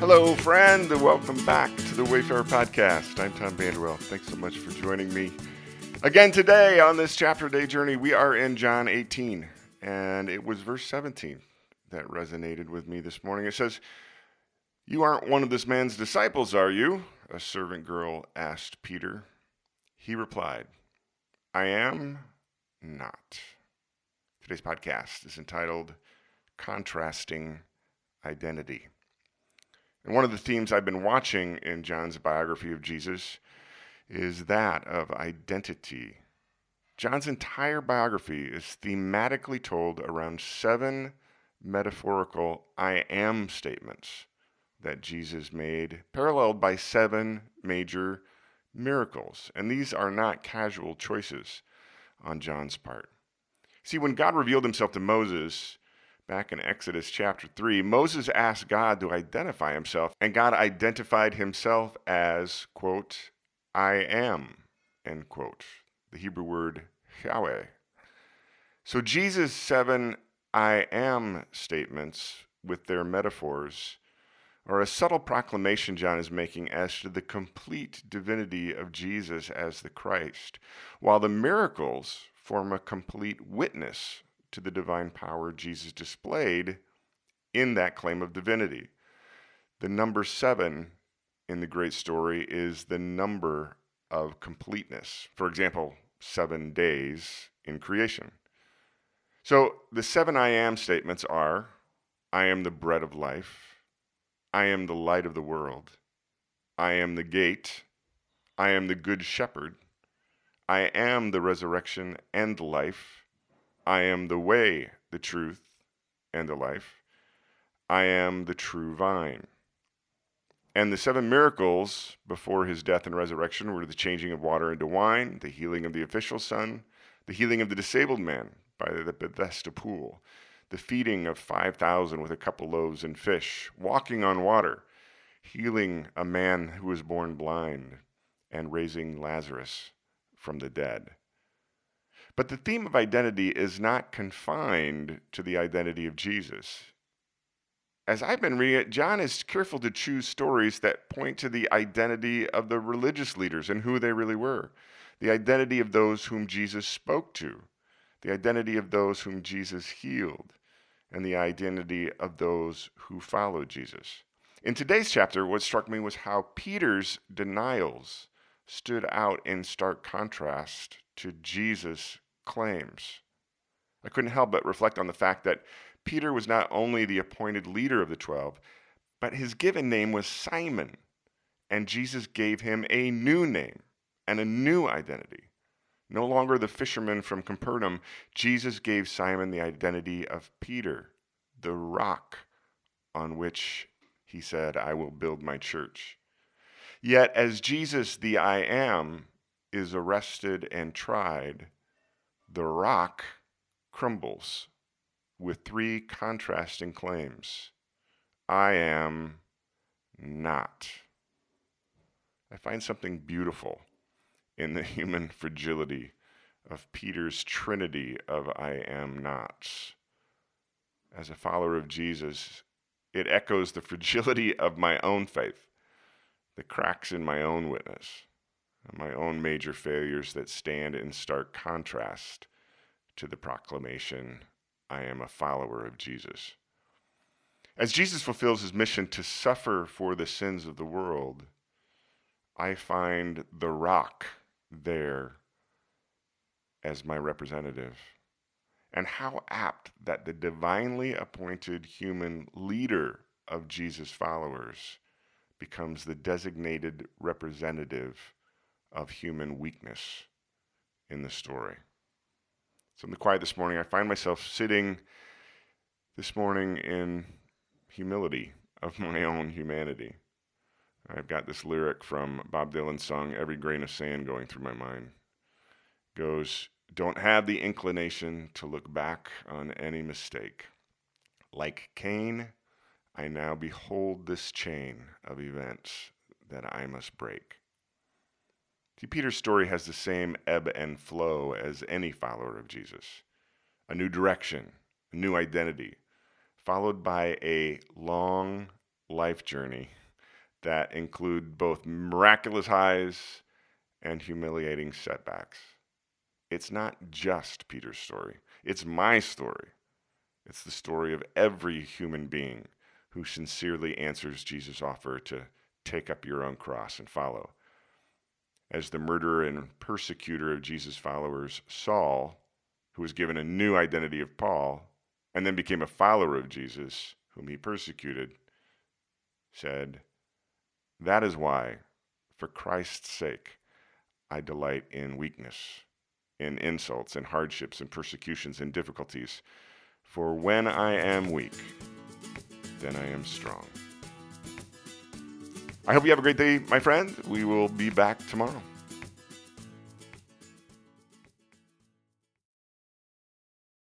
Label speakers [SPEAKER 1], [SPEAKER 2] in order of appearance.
[SPEAKER 1] Hello, friend, and welcome back to the Wayfarer Podcast. I'm Tom Vanderwell. Thanks so much for joining me. Again, today on this chapter day journey, we are in John 18, and it was verse 17 that resonated with me this morning. It says, You aren't one of this man's disciples, are you? A servant girl asked Peter. He replied, I am not. Today's podcast is entitled Contrasting Identity. And one of the themes I've been watching in John's biography of Jesus is that of identity. John's entire biography is thematically told around seven metaphorical I am statements that Jesus made, paralleled by seven major miracles. And these are not casual choices on John's part. See, when God revealed himself to Moses back in Exodus chapter 3, Moses asked God to identify himself, and God identified himself as, quote, I am, end quote. The Hebrew word Yahweh. So Jesus' seven I am statements with their metaphors are a subtle proclamation John is making as to the complete divinity of Jesus as the Christ, while the miracles form a complete witness to the divine power Jesus displayed in that claim of divinity. The number seven in the great story is the number of completeness. For example, seven days in creation. So the seven I am statements are I am the bread of life, I am the light of the world, I am the gate, I am the good shepherd, I am the resurrection and life. I am the way, the truth, and the life. I am the true vine. And the seven miracles before his death and resurrection were the changing of water into wine, the healing of the official son, the healing of the disabled man by the Bethesda pool, the feeding of 5,000 with a couple loaves and fish, walking on water, healing a man who was born blind, and raising Lazarus from the dead. But the theme of identity is not confined to the identity of Jesus. As I've been reading it, John is careful to choose stories that point to the identity of the religious leaders and who they really were, the identity of those whom Jesus spoke to, the identity of those whom Jesus healed, and the identity of those who followed Jesus. In today's chapter, what struck me was how Peter's denials stood out in stark contrast to Jesus' claims. I couldn't help but reflect on the fact that Peter was not only the appointed leader of the twelve, but his given name was Simon, and Jesus gave him a new name and a new identity. No longer the fisherman from Capernaum, Jesus gave Simon the identity of Peter, the rock on which he said, I will build my church. Yet, as Jesus, the I am, is arrested and tried, the rock crumbles with three contrasting claims I am not. I find something beautiful in the human fragility of Peter's trinity of I am nots. As a follower of Jesus, it echoes the fragility of my own faith the cracks in my own witness, Uh, my own major failures that stand in stark contrast to the proclamation I am a follower of Jesus. As Jesus fulfills his mission to suffer for the sins of the world, I find the rock there as my representative. And how apt that the divinely appointed human leader of Jesus' followers becomes the designated representative of human weakness in the story. So, in the quiet this morning, I find myself sitting this morning in humility of my own humanity. I've got this lyric from Bob Dylan's song, Every Grain of Sand, going through my mind. It goes, Don't have the inclination to look back on any mistake. Like Cain, I now behold this chain of events that I must break. See, Peter's story has the same ebb and flow as any follower of Jesus a new direction, a new identity, followed by a long, life journey that include both miraculous highs and humiliating setbacks. It's not just Peter's story, it's my story. It's the story of every human being who sincerely answers Jesus' offer to take up your own cross and follow. As the murderer and persecutor of Jesus' followers, Saul, who was given a new identity of Paul and then became a follower of Jesus, whom he persecuted, said, That is why, for Christ's sake, I delight in weakness, in insults, in hardships, in persecutions, in difficulties. For when I am weak, then I am strong. I hope you have a great day, my friend. We will be back tomorrow.